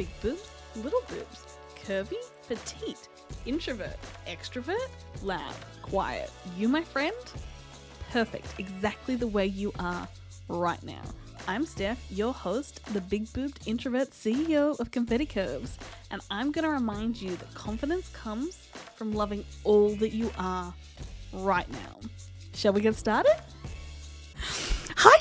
Big boobs, little boobs, curvy, petite, introvert, extrovert, loud, quiet. You, my friend? Perfect, exactly the way you are right now. I'm Steff, your host, the big boobed introvert CEO of Confetti Curves, and I'm going to remind you that confidence comes from loving all that you are right now. Shall we get started?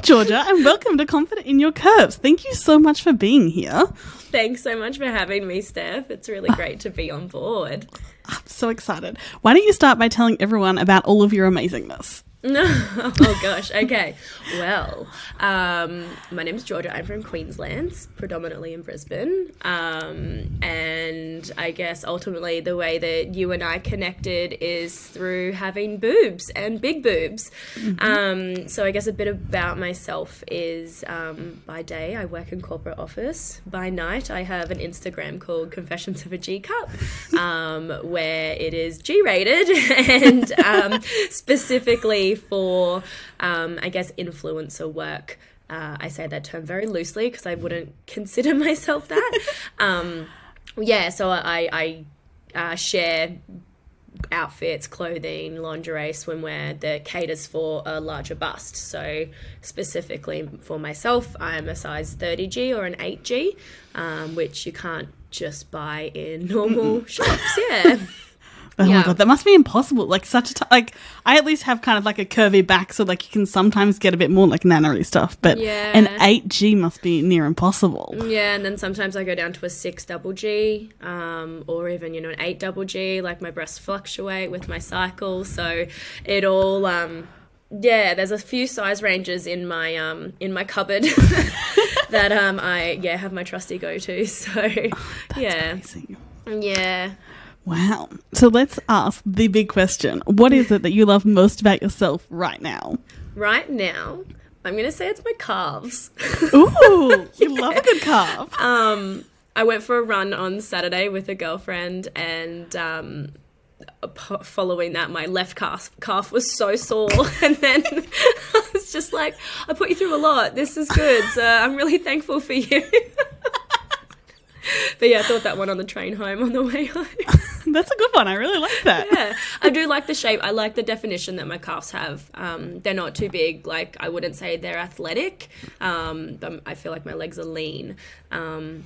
Georgia, and welcome to Confident in Your Curves. Thank you so much for being here. Thanks so much for having me, Steff. It's really great to be on board. I'm so excited. Why don't you start by telling everyone about all of your amazingness? No, oh gosh. Okay. Well, um, my name is Georgia. I'm from Queensland, predominantly in Brisbane. Um, and I guess ultimately the way that you and I connected is through having boobs and big boobs. Mm-hmm. Um, so I guess a bit about myself is um, by day I work in corporate office. By night I have an Instagram called Confessions of a G Cup, um, where it is G rated and um, for, um, I guess, influencer work. Uh, I say that term very loosely because I wouldn't consider myself that. um, yeah, so I, I uh, share outfits, clothing, lingerie, swimwear that caters for a larger bust. So, specifically for myself, I'm a size 30G or an 8G, um, which you can't just buy in normal shops. Yeah. Oh yeah. my god, that must be impossible. Like such a t- like I at least have kind of like a curvy back, so like you can sometimes get a bit more like nannery stuff. But yeah. an eight G must be near impossible. Yeah, and then sometimes I go down to a six double G, um, or even you know an eight double G. Like my breasts fluctuate with my cycle, so it all. Um, yeah, there's a few size ranges in my um in my cupboard that um I yeah have my trusty go to. So oh, yeah, amazing. yeah. Wow. So let's ask the big question. What is it that you love most about yourself right now? Right now, I'm going to say it's my calves. Ooh, you yeah. love a good calf. Um, I went for a run on Saturday with a girlfriend and um, following that my left calf calf was so sore and then I was just like I put you through a lot. This is good. So I'm really thankful for you. But yeah, I thought that one on the train home on the way home. That's a good one. I really like that. Yeah, I do like the shape. I like the definition that my calves have. Um, they're not too big. Like I wouldn't say they're athletic. Um, but I feel like my legs are lean. Um,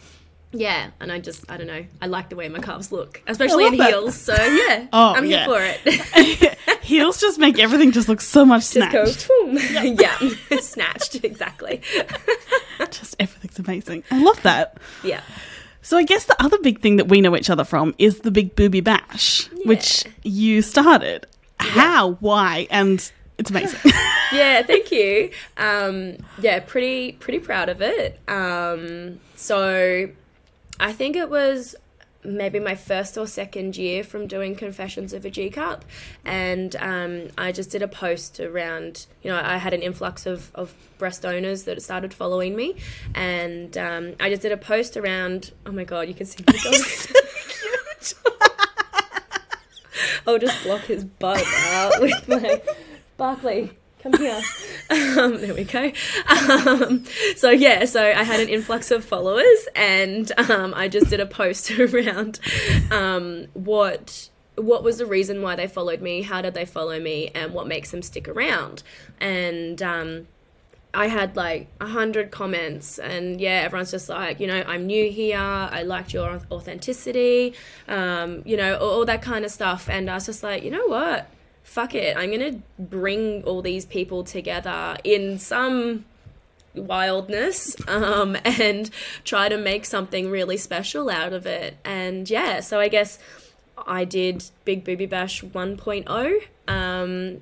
yeah, and I just I don't know. I like the way my calves look, especially in that. heels. So yeah, oh, I'm yeah. here for it. heels just make everything just look so much snatched. Go, yeah, snatched exactly. just everything's amazing. I love that. Yeah. So I guess the other big thing that we know each other from is the Big Booby Bash, yeah. which you started. Yeah. How? Why? And it's amazing. yeah, thank you. Um, yeah, pretty pretty proud of it. Um, so I think it was maybe my first or second year from doing Confessions of a G Cup. And um, I just did a post around, you know, I had an influx of, of breast owners that started following me. And um, I just did a post around, oh my God, you can see my dog. I'll just block his butt out with my Barkley come here. Um, there we go. Um, so yeah, so I had an influx of followers, and um, I just did a post around um, what what was the reason why they followed me, how did they follow me, and what makes them stick around. And um, I had like a hundred comments, and yeah, everyone's just like, you know, I'm new here. I liked your authenticity, um, you know, all, all that kind of stuff. And I was just like, you know what? Fuck it, I'm gonna bring all these people together in some wildness um, and try to make something really special out of it. And yeah, so I guess I did Big Booby Bash 1.0 um,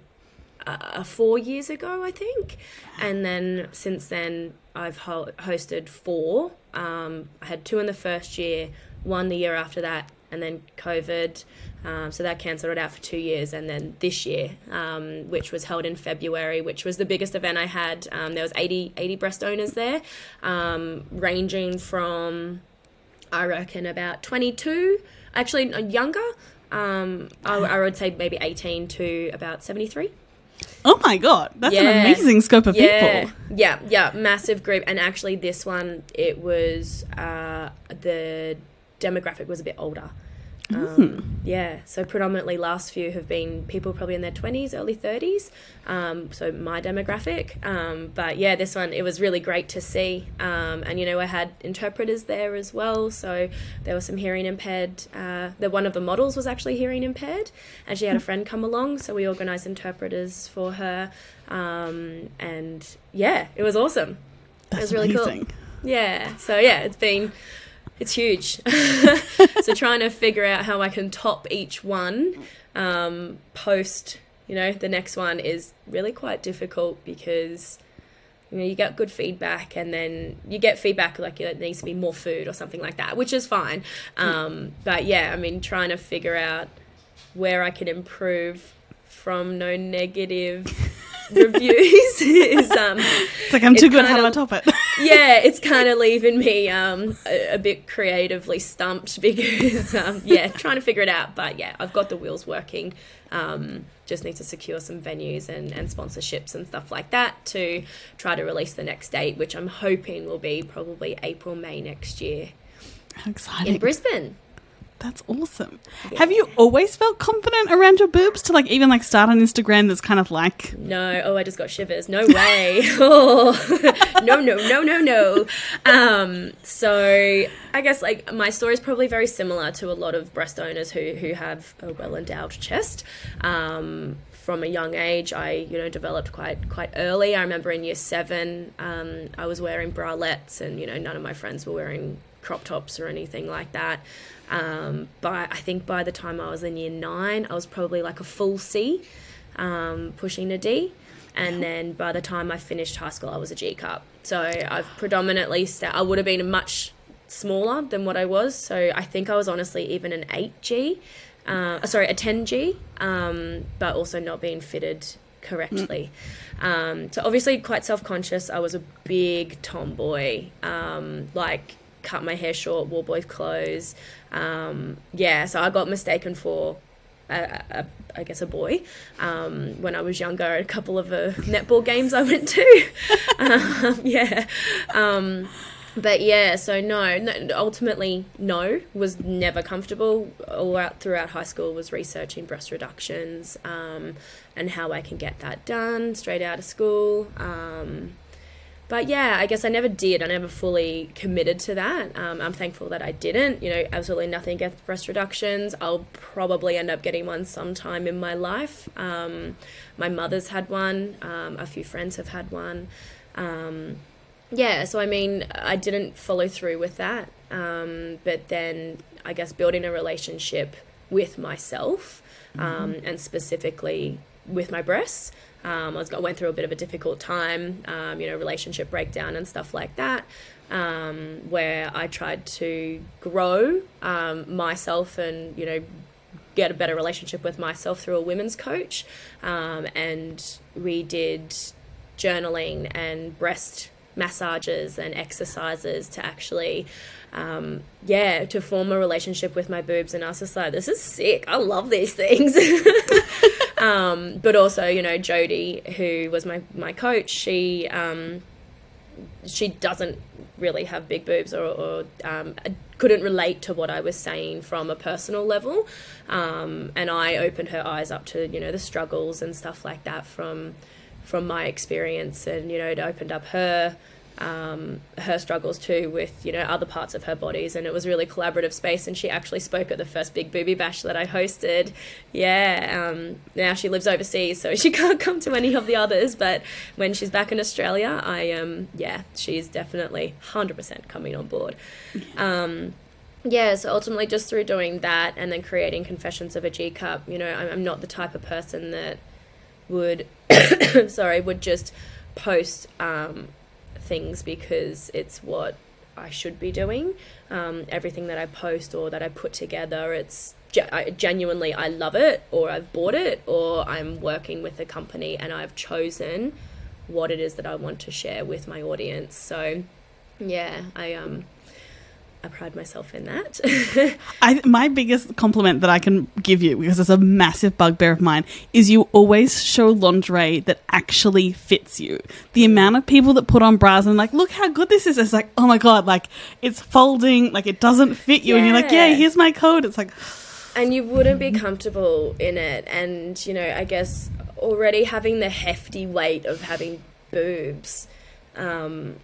uh, four years ago, I think. And then since then, I've ho- hosted four. Um, I had two in the first year, one the year after that, and then COVID. Um, so that cancelled it out for two years, and then this year, um, which was held in February, which was the biggest event I had. Um, there was 80, 80 breast owners there, um, ranging from I reckon about twenty two, actually uh, younger. Um, I, I, would say maybe eighteen to about seventy three. Oh my god, that's an amazing scope of yeah, people. yeah, yeah, massive group. And actually, this one it was uh, the demographic was a bit older. Um, yeah, so predominantly last few have been people probably in their twenties, early thirties. Um, so my demographic. Um, but yeah, this one it was really great to see. Um, and you know, I had interpreters there as well. So there was some hearing impaired. Uh, the one of the models was actually hearing impaired, and she had a friend come along. So we organised interpreters for her. Um, and yeah, it was awesome. That's was really cool. Yeah. So yeah, it's been it's huge. so trying to figure out how I can top each one um, post, you know, the next one is really quite difficult because you know you get good feedback and then you get feedback like it needs to be more food or something like that, which is fine. Um, but yeah, I mean, trying to figure out where I can improve from no negative reviews is um It's like I'm too good. How do I top it? yeah, it's kind of leaving me um, a, a bit creatively stumped because, um, yeah, trying to figure it out. But yeah, I've got the wheels working. Um, just need to secure some venues and, and sponsorships and stuff like that to try to release the next date, which I'm hoping will be probably April, May next year How exciting! in Brisbane. That's awesome. Have you always felt confident around your boobs to like even like start on Instagram? That's kind of like No, oh, I just got shivers. No way. oh, no, no, no, no, no. Um, so I guess like my story is probably very similar to a lot of breast owners who who have a well endowed chest. Um, from a young age, I you know developed quite quite early. I remember in year seven, um, I was wearing bralettes, and you know none of my friends were wearing crop tops or anything like that. Um, but I think by the time I was in year nine, I was probably like a full C, um, pushing a D. And then by the time I finished high school, I was a G cup. So I've predominantly, sta- I would have been much smaller than what I was. So I think I was honestly even an 8G, uh, sorry, a 10G, um, but also not being fitted correctly. Um, so obviously quite self-conscious. I was a big tomboy, um, like cut my hair short, wore boys' clothes. Um, yeah, so I got mistaken for, a, a, I guess, a boy um, when I was younger. at A couple of uh, netball games I went to. um, yeah. Um, but yeah, so no, no, ultimately no, was never comfortable. All out throughout high school was researching breast reductions um, and how I can get that done straight out of school. But yeah, I guess I never did. I never fully committed to that. Um, I'm thankful that I didn't. You know, absolutely nothing against breast reductions. I'll probably end up getting one sometime in my life. Um, my mother's had one. Um, a few friends have had one. Um, yeah, so I mean, I didn't follow through with that. Um, but then I guess building a relationship with myself um, and specifically with my breasts. Um, I was I went through a bit of a difficult time, um, you know, relationship breakdown and stuff like that, um, where I tried to grow um, myself and you know get a better relationship with myself through a women's coach, um, and we did journaling and breast massages and exercises to actually um, yeah to form a relationship with my boobs and I was just like this is sick. I love these things um, but also you know Jody who was my my coach she um, she doesn't really have big boobs or, or um, couldn't relate to what I was saying from a personal level. Um, and I opened her eyes up to you know the struggles and stuff like that from from my experience and you know it opened up her um, her struggles too with you know other parts of her bodies and it was really collaborative space and she actually spoke at the first big booby bash that I hosted. Yeah um, now she lives overseas so she can't come to any of the others but when she's back in Australia I um yeah she's definitely 100% coming on board. Um, yeah, so ultimately, just through doing that and then creating Confessions of a G Cup, you know, I'm, I'm not the type of person that would, sorry, would just post um, things because it's what I should be doing. Um, everything that I post or that I put together, it's I, genuinely I love it, or I've bought it, or I'm working with a company and I've chosen what it is that I want to share with my audience. So, yeah, I um I pride myself in that. I, my biggest compliment that I can give you, because it's a massive bugbear of mine, is you always show lingerie that actually fits you. The amount of people that put on bras and like, look how good this is. It's like, oh my god, like it's folding, like it doesn't fit you, and you're like, yeah, Yeah. here's my code. It's like, and you wouldn't be comfortable in it and you know i guess already having the hefty weight of having boobs um,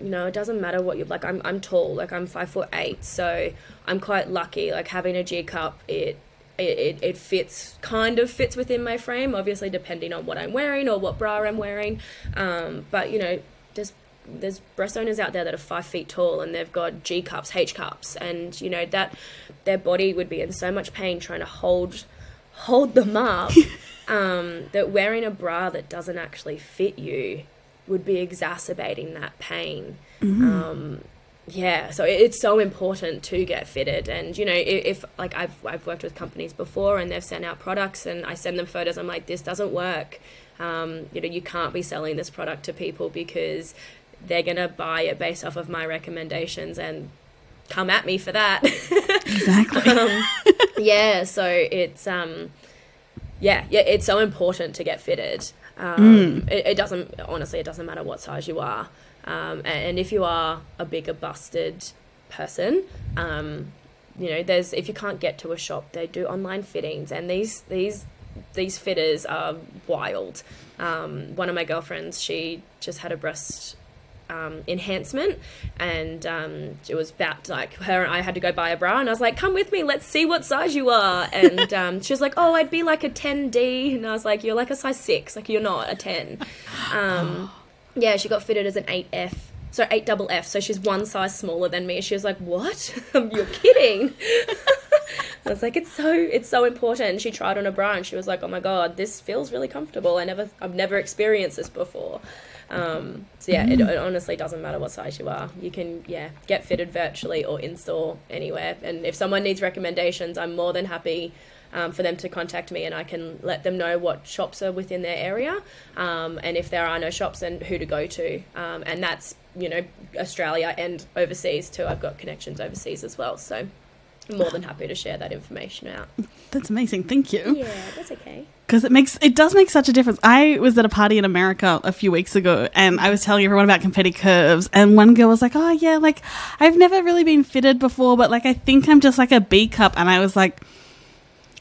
you know it doesn't matter what you're like I'm, I'm tall like i'm five foot eight so i'm quite lucky like having a g cup it it, it, it fits kind of fits within my frame obviously depending on what i'm wearing or what bra i'm wearing um, but you know there's there's breast owners out there that are five feet tall and they've got G cups, H cups, and you know that their body would be in so much pain trying to hold hold them up. um, that wearing a bra that doesn't actually fit you would be exacerbating that pain. Um, yeah, so it- it's so important to get fitted, and you know, if, if like I've I've worked with companies before and they've sent out products, and I send them photos, I'm like, this doesn't work. Um, you know, you can't be selling this product to people because they're gonna buy it based off of my recommendations and come at me for that. exactly. um, yeah, so it's um, yeah, yeah, it's so important to get fitted. Um, it, it doesn't honestly, it doesn't matter what size you are, um, and, and if you are a bigger busted person, um, you know, there's if you can't get to a shop, they do online fittings, and these these these fitters are wild. Um, one of my girlfriends, she just had a breast um, enhancement, and um, it was about like her and I had to go buy a bra, and I was like, "Come with me, let's see what size you are." And um, she was like, "Oh, I'd be like a 10D," and I was like, "You're like a size six, like you're not a 10." Um, yeah, she got fitted as an 8F. So eight double F, so she's one size smaller than me. She was like, "What? You're kidding!" I was like, "It's so, it's so important." And she tried on a bra, and she was like, "Oh my god, this feels really comfortable. I never, I've never experienced this before." Um, so yeah, it, it honestly doesn't matter what size you are. You can yeah get fitted virtually or in store anywhere. And if someone needs recommendations, I'm more than happy um, for them to contact me, and I can let them know what shops are within their area, um, and if there are no shops, then who to go to. Um, and that's you know Australia and overseas too. I've got connections overseas as well, so I'm more than happy to share that information out. That's amazing. Thank you. Yeah, that's okay. because it makes it does make such a difference. I was at a party in America a few weeks ago, and I was telling everyone about confetti curves, and one girl was like, "Oh yeah, like I've never really been fitted before, but like I think I'm just like a B cup," and I was like.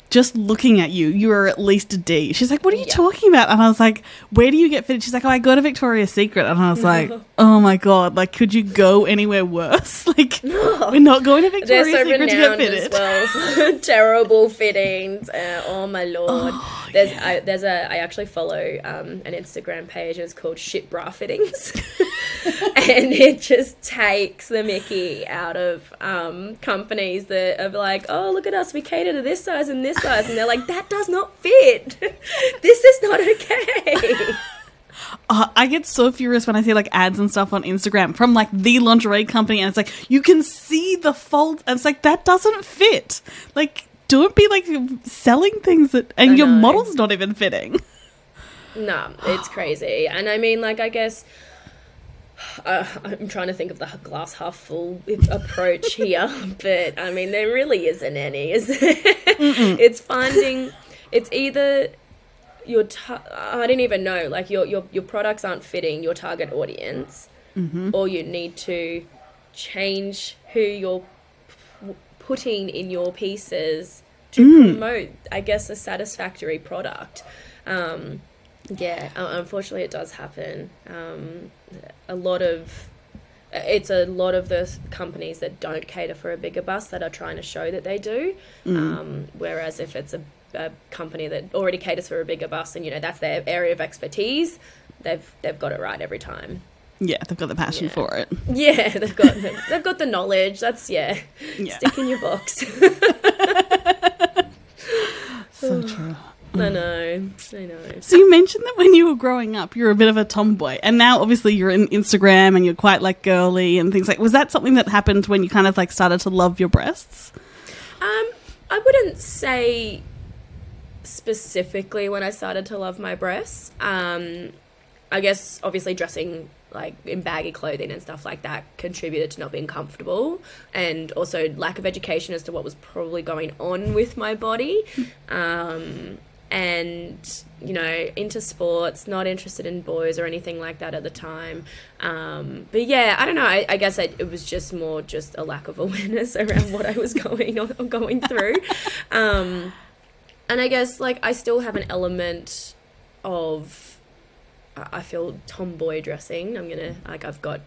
Just looking at you, you are at least a D. She's like, "What are you Yeah. talking about?" And I was like, "Where do you get fitted?" She's like, "Oh, I go to Victoria's Secret." And I was like, "Oh my god! Like, could you go anywhere worse? Like, we're not going to Victoria's so Secret to get fitted." well. Terrible fittings. Uh, oh my lord. there's I, there's a I actually follow um, an Instagram page. It's called Shit Bra Fittings, and it just takes the Mickey out of um, companies that are like, oh look at us, we cater to this size and this size, and they're like, that does not fit. this is not okay. Uh, I get so furious when I see like ads and stuff on Instagram from like the lingerie company, and it's like you can see the fold, and it's like that doesn't fit. Like, don't be like selling things that, and your model's not even fitting. No, it's crazy. And I mean, like, I guess uh, I'm trying to think of the glass half full approach here, but I mean, there really isn't any, is there? it's finding, it's either your, ta- I didn't even know, like, your, your, your products aren't fitting your target audience, or you need to change who you're p- putting in your pieces to promote, I guess, a satisfactory product. Um, yeah, unfortunately, it does happen. Um, a lot of it's a lot of the companies that don't cater for a bigger bus that are trying to show that they do. Um, whereas if it's a, a company that already caters for a bigger bus and you know that's their area of expertise, they've they've got it right every time. Yeah, they've got the passion Yeah. for it. Yeah, they've got they've got the knowledge. That's yeah, Yeah, stick in your box. so true. I know, I know. So you mentioned that when you were growing up, you were a bit of a tomboy, and now obviously you're in Instagram and you're quite like girly and things like. Was that something that happened when you kind of like started to love your breasts? Um, I wouldn't say specifically when I started to love my breasts. Um, I guess obviously dressing like in baggy clothing and stuff like that contributed to not being comfortable and also lack of education as to what was probably going on with my body um, and you know into sports not interested in boys or anything like that at the time. Um, but yeah i don't know. I, I guess I, it was just more just a lack of awareness around what i was going on going through. Um, and i guess like i still have an element of I feel tomboy dressing. I'm gonna like I've got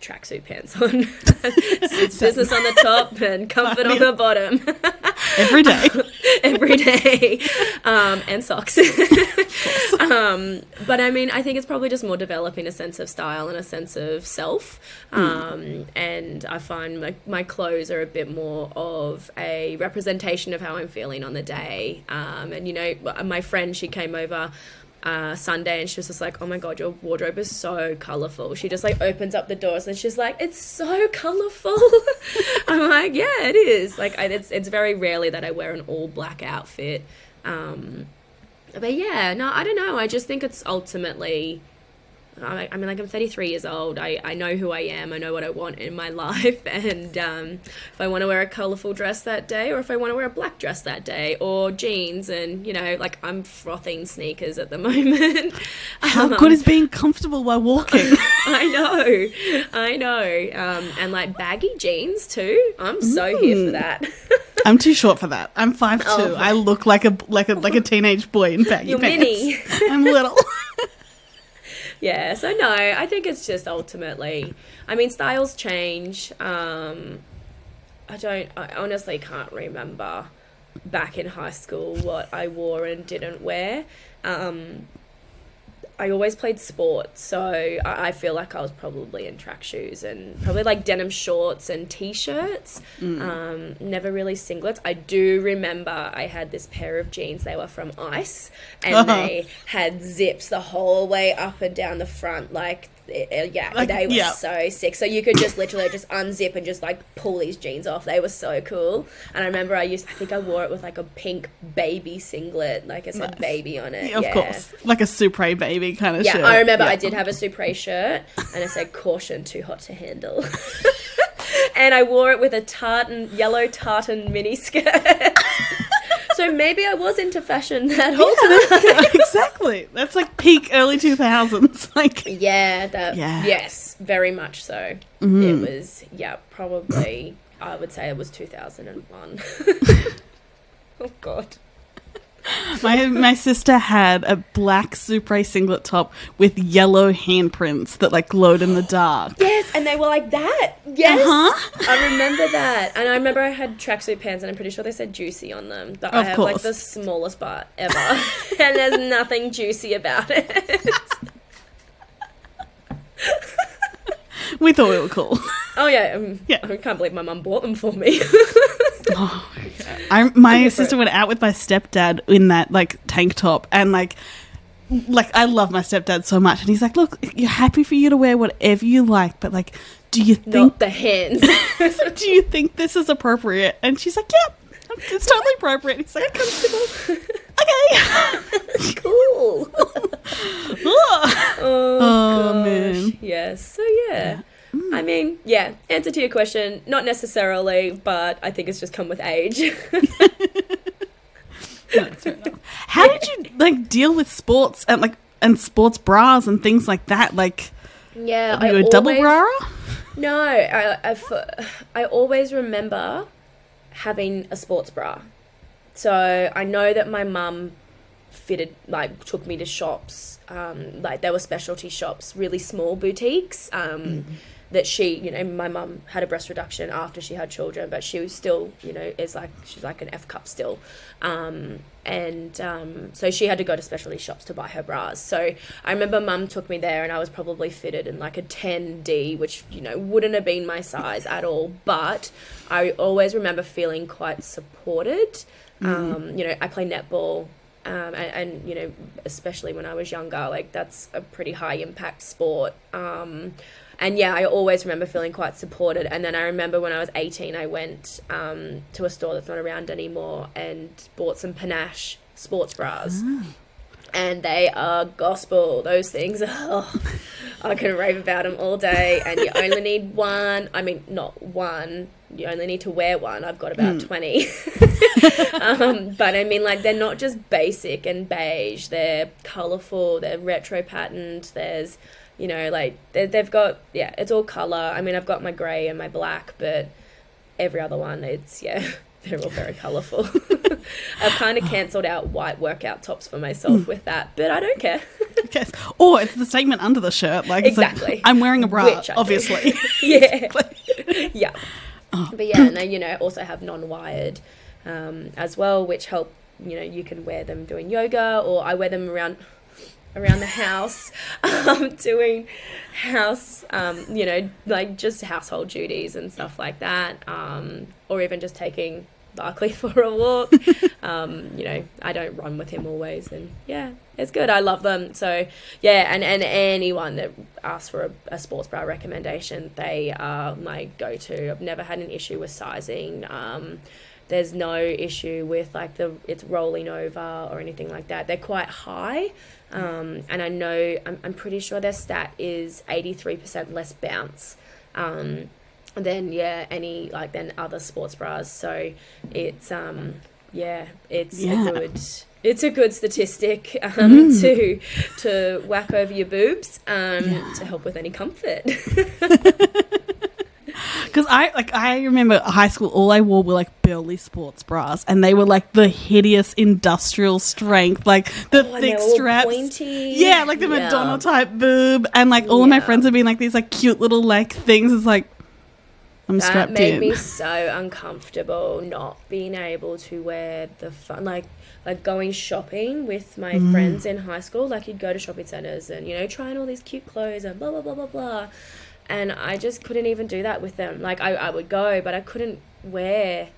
tracksuit pants on. it's business on the top and comfort on the bottom. Every day. Every day. Um, and socks. um, but I mean, I think it's probably just more developing a sense of style and a sense of self. Hmm. Um, mm. And I find my, my clothes are a bit more of a representation of how I'm feeling on the day. Um, and, you know, my friend, she came over uh, Sunday and she was just like, oh my god, your wardrobe is so colorful. She just like opens up the doors and she's like, it's so colorful. I'm like, yeah, it is. Like, I, it's it's very rarely that I wear an all black outfit. Um, but yeah, no, I don't know. I just think it's ultimately I, mean, like I'm 33 years old. I, I know who I am. I know what I want in my life. And um, if I want to wear a colorful dress that day, or if I want to wear a black dress that day, or jeans, and you know, like I'm frothing sneakers at the moment. How um, good is being comfortable while walking? I know, I know. Um, and like baggy jeans too. I'm so mm. here for that. I'm too short for that. I'm five two. Oh, I look like a like a like a teenage boy in baggy You're pants. Mini. I'm little yeah, so no, I think it's just ultimately, I mean, styles change. Um, I don't, I honestly can't remember back in high school what I wore and didn't wear. Um, I always played sports, so I, feel like I was probably in track shoes and probably like denim shorts and t-shirts. Mm. Um, never really singlets. I do remember I had this pair of jeans. They were from Ice, and uh-huh. they had zips the whole way up and down the front, like yeah, like, they were yeah. so sick. So you could just literally just unzip and just like pull these jeans off. They were so cool. And I remember I used, I think I wore it with like a pink baby singlet, like it said nice. baby on it. Yeah, of yeah. course, like a Supre baby kind of. Yeah, shirt. I remember I did have a Supre shirt, and it said "caution, too hot to handle." and I wore it with a tartan, yellow tartan mini skirt. So maybe I was into fashion that whole yeah, time. exactly. That's like peak early 2000s. Like Yeah, that yeah. yes, very much so. Mm-hmm. It was yeah, probably I would say it was 2001. oh god my my sister had a black Supre singlet top with yellow handprints that like glowed in the dark. Yes, and they were like that. Yes, uh-huh. I remember that, and I remember I had tracksuit pants, and I'm pretty sure they said juicy on them. But of I have course. like the smallest butt ever, and there's nothing juicy about it. we thought we were cool. Oh yeah, um, yeah. I can't believe my mum bought them for me. oh, I, my sister went out with my stepdad in that like tank top, and like, like I love my stepdad so much, and he's like, "Look, you're happy for you to wear whatever you like, but like, do you think Not the hands? do you think this is appropriate?" And she's like, "Yep, yeah, it's totally appropriate." He's like, "Comfortable." okay. cool. oh, oh man. Yes. So yeah. yeah. Mm. I mean, yeah, answer to your question, not necessarily, but I think it's just come with age. How did you like deal with sports and like and sports bras and things like that? Like, yeah, you I a always, double bra? No, I, I, I always remember having a sports bra. So I know that my mum fitted like took me to shops um, like there were specialty shops really small boutiques um, mm-hmm that she, you know, my mum had a breast reduction after she had children, but she was still, you know, is like she's like an F cup still, um, and um, so she had to go to specialty shops to buy her bras. So I remember mum took me there, and I was probably fitted in like a 10D, which you know wouldn't have been my size at all, but I always remember feeling quite supported. Mm. Um, you know, I play netball. Um, and, and, you know, especially when I was younger, like that's a pretty high impact sport. Um, and yeah, I always remember feeling quite supported. And then I remember when I was 18, I went um, to a store that's not around anymore and bought some Panache sports bras. and they are gospel. Those things, oh, I can rave about them all day. And you only need one. I mean, not one. You only need to wear one. I've got about hmm. twenty. um, but I mean, like they're not just basic and beige. They're colorful. They're retro patterned. There's, you know, like they, they've got yeah, it's all color. I mean, I've got my gray and my black, but every other one, it's yeah. They're all very colourful. I've kind of ah. cancelled out white workout tops for myself hmm. with that, but I don't care. Yes. Or it's the statement under the shirt. Like, it's like, Exactly. I'm wearing a bra, Which I do. obviously. yeah. yeah. Oh. But yeah, and you know, also have non-wired um, as well, which help, you know, you can wear them doing yoga or I wear them around around the house um, doing house um, you know like just household duties and stuff like that um, or even just taking Barkley for a walk. Um, you know I don't run with him always and yeah it's good. I love them. So yeah and, and anyone that asks for a, a sports bra recommendation they are my go-to. I've never had an issue with sizing. Um, there's no issue with like the it's rolling over or anything like that. They're quite high um, and I know I'm, I'm pretty sure their stat is 83% less bounce. Um, than yeah any like then other sports bras so it's um yeah it's Yeah. a good it's a good statistic um, to to whack over your boobs um, Yeah. to help with any comfort Because I like I remember high school, all I wore were like burly sports bras, and they were like the hideous industrial strength, like the Oh, thick straps. pointy. Yeah, like the Yeah. Madonna type boob, and like all of my friends would be like these like cute little like things. It's like I'm That strapped made in. me so uncomfortable not being able to wear the fun like like going shopping with my Mm. friends in high school. Like you'd go to shopping centers and you know trying all these cute clothes and blah blah blah blah blah, and I just couldn't even do that with them. Like I I would go, but I couldn't wear.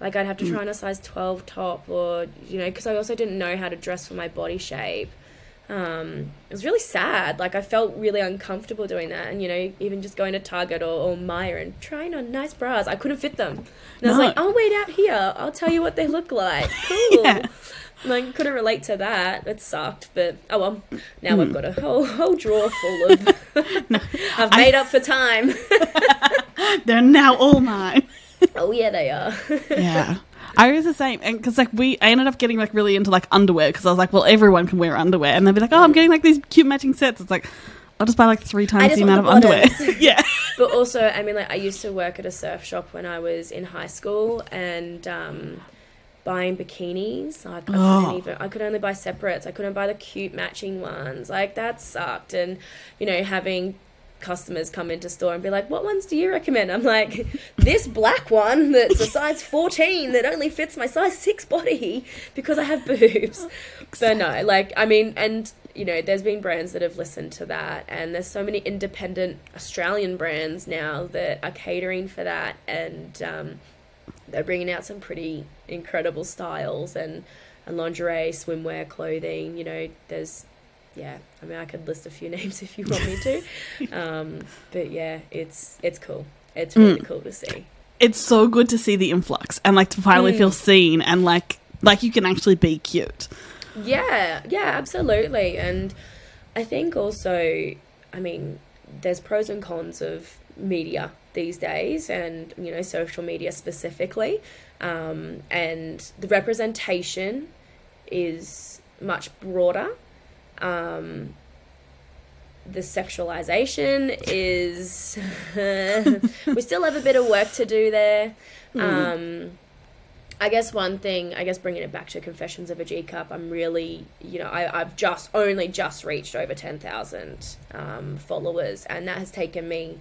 Like I'd have to try on a size twelve top or you know because I also didn't know how to dress for my body shape. Um, it was really sad. Like I felt really uncomfortable doing that, and you know, even just going to Target or, or and trying on nice bras, I couldn't fit them. And I was like, "I'll wait out here. I'll tell you what they look like." Cool. Yeah. Like couldn't relate to that. It sucked, but oh well. Now I've got a whole whole drawer full of. I've made up for time. They're now all mine. oh yeah, they are. yeah. I was the same, and because like we, I ended up getting like really into like underwear because I was like, well, everyone can wear underwear, and they'd be like, oh, I'm getting like these cute matching sets. It's like, I'll just buy like three times the amount of underwear. yeah, but also, I mean, like I used to work at a surf shop when I was in high school, and um, buying bikinis, like I couldn't Oh. even. I could only buy separates. I couldn't buy the cute matching ones. Like that sucked. And you know, having customers come into store and be like, "What ones do you recommend?" I'm like, "This black one that's a size 14 that only fits my size six body because I have boobs." So no, like I mean, and you know, there's been brands that have listened to that, and there's so many independent Australian brands now that are catering for that, and um, they're bringing out some pretty incredible styles and, and lingerie, swimwear, clothing. You know, there's yeah. I mean, I could list a few names if you want me to, um, but yeah, it's it's cool. It's really cool to see. it's so good to see the influx and like to finally Mm. feel seen and like like you can actually be cute. Yeah, yeah, absolutely. And I think also, I mean, there's pros and cons of media these days and, you know, social media specifically. Um, and the representation is much broader. Um, the sexualization is. we still have a bit of work to do there. Um, I guess one thing, I guess bringing it back to Confessions of a G Cup, I'm really, you know, I, I've just only just reached over 10,000 um, followers, and that has taken me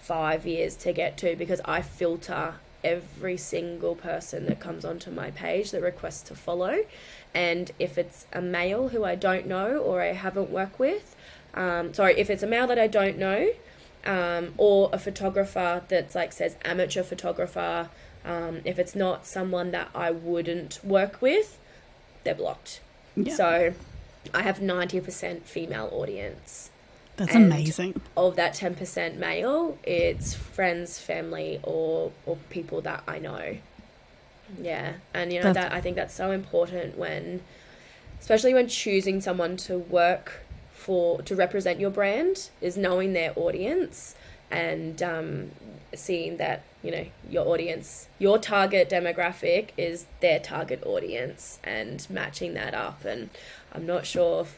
five years to get to because I filter every single person that comes onto my page that requests to follow. And if it's a male who I don't know or I haven't worked with, um, sorry, if it's a male that I don't know, um, or a photographer that's like says amateur photographer, um, if it's not someone that I wouldn't work with, they're blocked. Yeah. So I have 90% female audience. That's and- amazing. Of that 10% male, it's friends, family, or, or people that I know. Yeah. And, you know, That's- that I think that's so important when especially when choosing someone to work for to represent your brand is knowing their audience and um, seeing that you know your audience your target demographic is their target audience and matching that up and i'm not sure if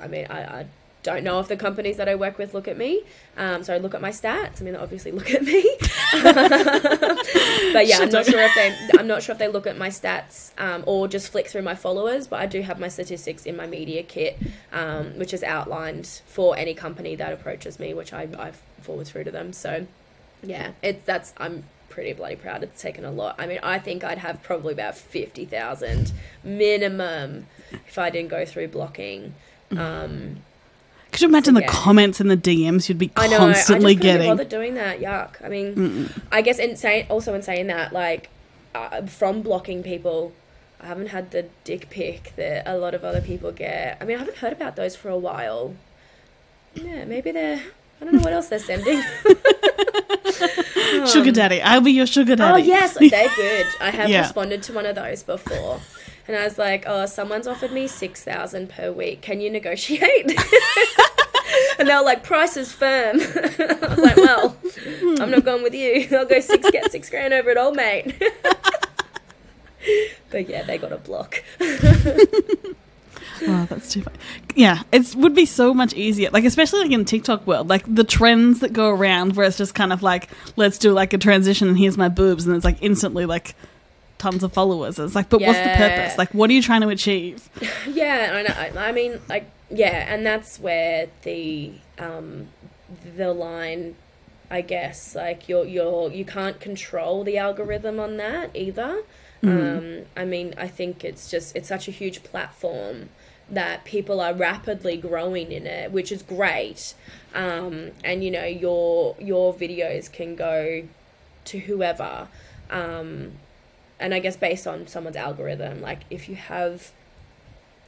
i mean i, I don't know if the companies that I work with look at me. Um, so I look at my stats. I mean, they obviously look at me. but yeah, I'm not sure if they. I'm not sure if they look at my stats um, or just flick through my followers. But I do have my statistics in my media kit, um, which is outlined for any company that approaches me, which I I forward through to them. So yeah, it's that's I'm pretty bloody proud. It's taken a lot. I mean, I think I'd have probably about fifty thousand minimum if I didn't go through blocking. Um, Could you imagine So, the comments in the DMs you'd be constantly I know. I just getting? bothered doing that. Yuck. I mean, I guess in saying also in saying that, like uh, from blocking people, I haven't had the dick pic that a lot of other people get. I mean, I haven't heard about those for a while. Yeah, maybe they're. I don't know what else they're sending. Sugar um, daddy. I'll be your sugar oh, daddy. oh yes, they're good. I have Yeah. responded to one of those before. And I was like, oh, someone's offered me 6000 per week. Can you negotiate? and they were like, price is firm. I was like, well, hmm. I'm not going with you. I'll go six, get six grand over it all, mate. but yeah, they got a block. Oh, that's too funny. Yeah, it would be so much easier. Like, especially like in TikTok world, like the trends that go around where it's just kind of like, let's do like a transition and here's my boobs, and it's like instantly like tons of followers. It's like, but what's the purpose? Like, what are you trying to achieve? Yeah, I know. I- I mean, like, yeah, and that's where the um, the line, I guess, like you're you're you can't control the algorithm on that either. Um, I mean, I think it's just it's such a huge platform that people are rapidly growing in it, which is great. Um, and you know, your your videos can go to whoever. Um, and I guess based on someone's algorithm, like if you have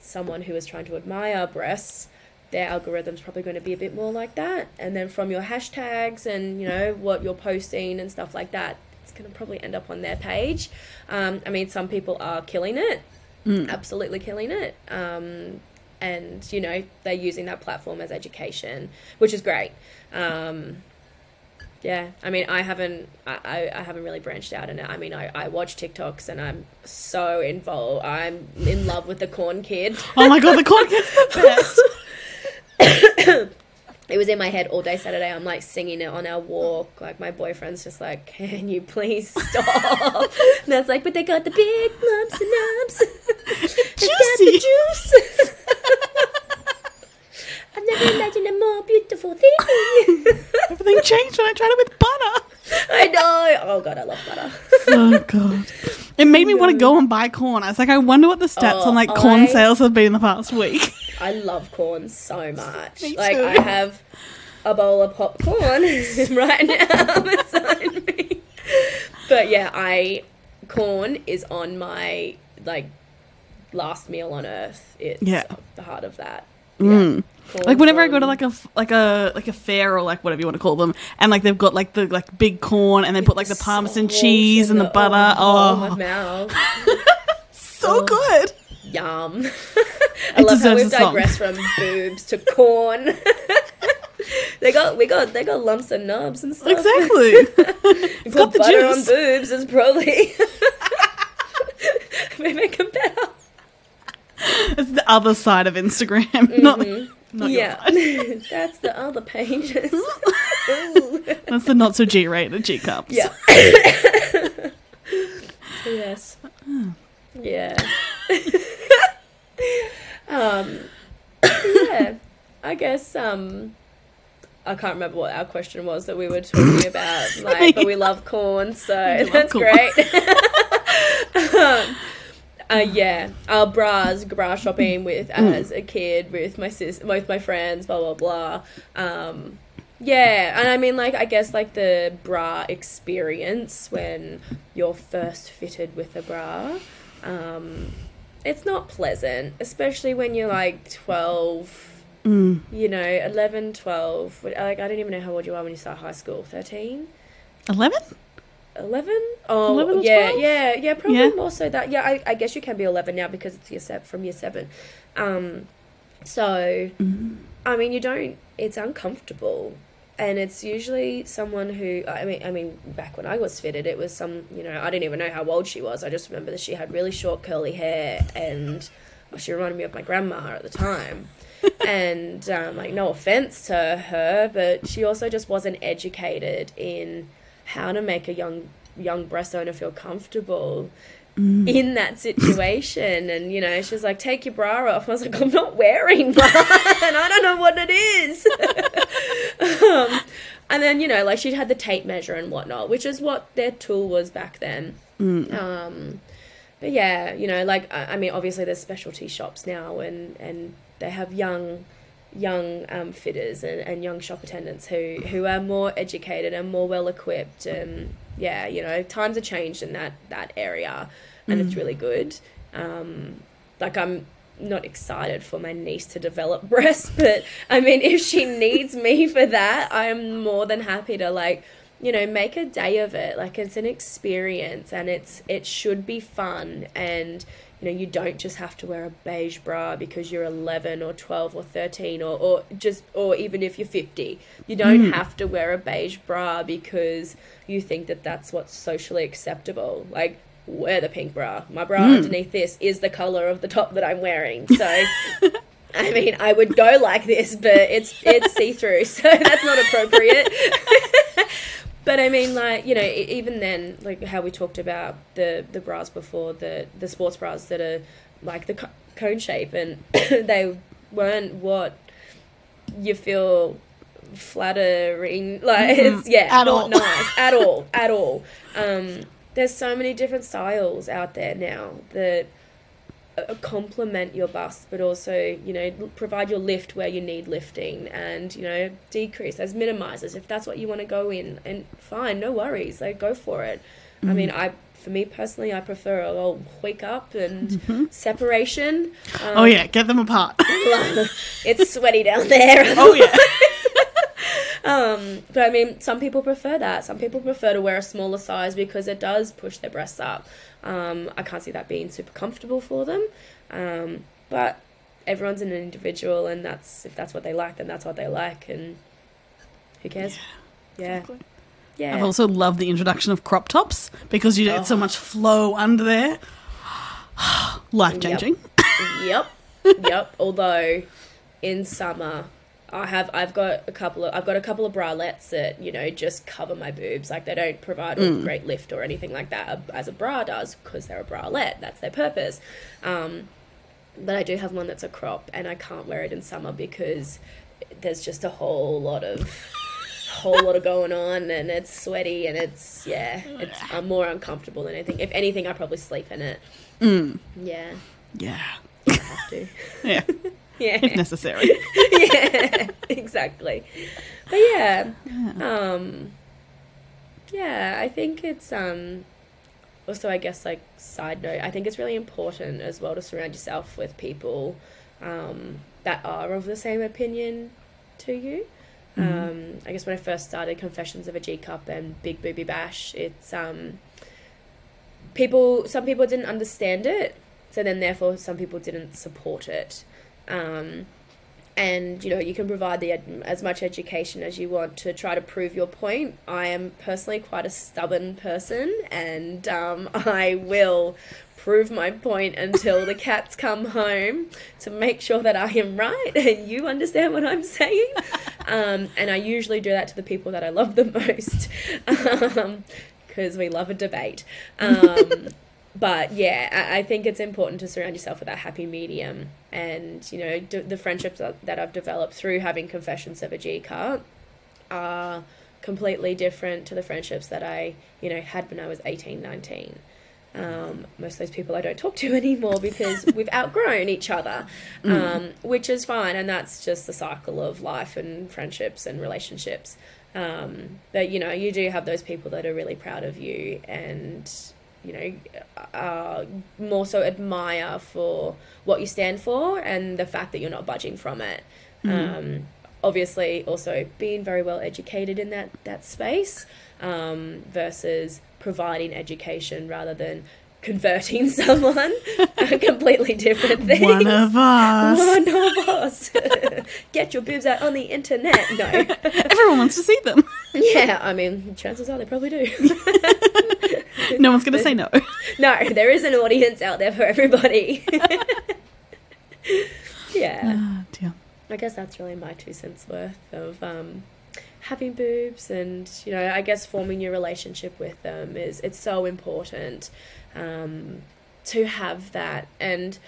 someone who is trying to admire breasts, their algorithm's probably going to be a bit more like that. And then from your hashtags and you know what you're posting and stuff like that, it's going to probably end up on their page. Um, I mean, some people are killing it, absolutely killing it. Um, and you know they're using that platform as education, which is great. Um, yeah, I mean, I haven't, I, I, haven't really branched out in it. I mean, I, I watch TikToks and I'm so involved. I'm in love with the corn kid. Oh my god, the corn kid! best. It was in my head all day Saturday. I'm like singing it on our walk. Like my boyfriend's just like, "Can you please stop?" and I was like, "But they got the big lumps and nubs. The Juicy. juice." I've never imagined a more beautiful thing. Everything changed when I tried it with butter. I know. Oh god, I love butter. Oh god. It made me want to go and buy corn. I was like, I wonder what the stats Oh, on like oh, corn I- sales have been in the past week. I love corn so much. Like. I have a bowl of popcorn right now beside me. But yeah, I corn is on my like last meal on earth. It's Yeah. the heart of that. Mm. Corn Like whenever I go to like a like a like a fair or like whatever you want to call them, and like they've got like the like big corn, and they put like the parmesan cheese and the butter. Oh, Oh, my mouth. so Oh. good. Yum. I It love how we've digressed from boobs to corn. they got we got they got lumps and nubs and stuff. Exactly. You got the butter juice. on boobs is probably may make them better. it's the other side of Instagram, not not your yeah, side. that's the other pages. That's the not so G rated G cups. yeah. yes. Yeah. um. Yeah. I guess. Um. I can't remember what our question was that we were talking about. Like, but we love corn, so love that's corn. great. um, uh, yeah, our bras, bra shopping with as a kid with my sis, with my friends, blah blah blah. Um, yeah, and I mean, like, I guess like the bra experience when you're first fitted with a bra. Um, it's not pleasant, especially when you're like twelve Mm. you know, 11, 12. Like, I don't even know how old you are when you start high school. 13? Eleven? 11 oh 11 or yeah 12? yeah yeah probably Yeah. more so that yeah I, I guess you can be 11 now because it's year seven from year 7 um so Mm-hmm. i mean you don't it's uncomfortable and it's usually someone who i mean i mean back when i was fitted it was some you know i didn't even know how old she was i just remember that she had really short curly hair and well, she reminded me of my grandma at the time and um, like no offense to her but she also just wasn't educated in how to make a young young breast owner feel comfortable in that situation. And you know she's like take your bra off. I was like i'm not wearing bra and i don't know what it is. Um, and then you know like she had the tape measure and whatnot which is what their tool was back then. Um, but yeah, you know, like I, I mean, obviously there's specialty shops now, and and they have young, young um, fitters and, and young shop attendants who who are more educated and more well equipped, and yeah, you know, times are changed in that that area, and it's really good. Um, like I'm not excited for my niece to develop breasts, but I mean, if she needs me for that, I'm more than happy to like you know make a day of it like it's an experience and it's it should be fun and you know you don't just have to wear a beige bra because you're 11 or 12 or 13 or, or just or even if you're 50 you don't hmm. have to wear a beige bra because you think that that's what's socially acceptable. Like wear the pink bra. My bra hmm. underneath this is the color of the top that i'm wearing. So I mean, I would go like this, but it's it's see through, so that's not appropriate. but I mean, like you know, even then, like how we talked about the the bras before, the the sports bras that are like the cone shape, and they weren't what you feel flattering. Like it's yeah, At not all. nice at all, at all. Um, there's so many different styles out there now that complement your bust, but also you know provide your lift where you need lifting, and you know decrease as minimizers if that's what you want to go in. And fine, no worries, like go for it. I mean, I for me personally, I prefer a little wake up and separation. Um, Oh yeah, get them apart. it's sweaty down there. oh yeah. Um, but I mean, some people prefer that. Some people prefer to wear a smaller size because it does push their breasts up. Um, I can't see that being super comfortable for them. Um, but everyone's an individual, and that's if that's what they like, then that's what they like, and who cares? Yeah, Exactly. yeah. I've also loved the introduction of crop tops because you get so much flow under there. Life changing. yep, yep. Although in summer, I have I've got a couple of I've got a couple of bralettes that you know just cover my boobs. Like they don't provide a great lift or anything like that as a bra does because they're a bralette. That's their purpose. Um, but I do have one that's a crop, and I can't wear it in summer because there's just a whole lot of whole lot of going on and it's sweaty and it's yeah it's I'm more uncomfortable than anything if anything I probably sleep in it yeah Yeah. I have to Yeah. yeah If necessary. yeah, exactly. But yeah, um, yeah, I think it's um, also I guess like side note, I think it's really important as well to surround yourself with people um, that are of the same opinion to you. Um, I guess when I first started Confessions of a G Cup and Big Booby Bash, it's um, people. Some people didn't understand it, so then therefore some people didn't support it. Um, and you know you can provide the ed- as much education as you want to try to prove your point. I am personally quite a stubborn person, and um, I will prove my point until the cats come home to make sure that I am right and you understand what I'm saying. Um, and I usually do that to the people that I love the most because we love a debate. Um, but yeah, I, I think it's important to surround yourself with that happy medium. And, you know, d- the friendships that I've developed through having Confessions of a G Cup are completely different to the friendships that I, you know, had when I was 18, 19. Um, most of those people I don't talk to anymore because we've outgrown each other, um, which is fine, and that's just the cycle of life and friendships and relationships. Um, but you know, you do have those people that are really proud of you and you know, uh, more so admire for what you stand for and the fact that you're not budging from it. Um, obviously, also being very well educated in that that space. um, versus providing education rather than converting someone. a completely different thing. One of us. One of us. Get your boobs out on the internet. No. Everyone wants to see them. Yeah, I mean, chances are they probably do. No one's going to say no. no, there is an audience out there for everybody. yeah. Oh. I guess that's really my two cents worth of um, having boobs and you know I guess forming your relationship with them is it's so important um, to have that and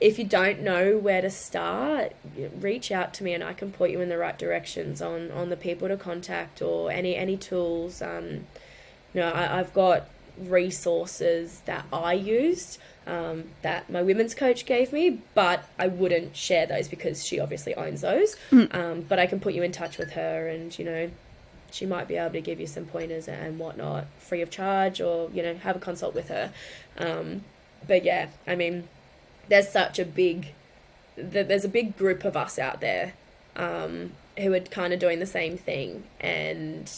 if you don't know where to start reach out to me and I can point you in the right directions on on the people to contact or any any tools um, you know I, I've got resources that I used um, that my women's coach gave me, but I wouldn't share those because she obviously owns those. Um, but I can put you in touch with her, and you know, she might be able to give you some pointers and whatnot free of charge, or you know, have a consult with her. Um, but yeah, I mean, there's such a big, th- there's a big group of us out there um, who are kind of doing the same thing, and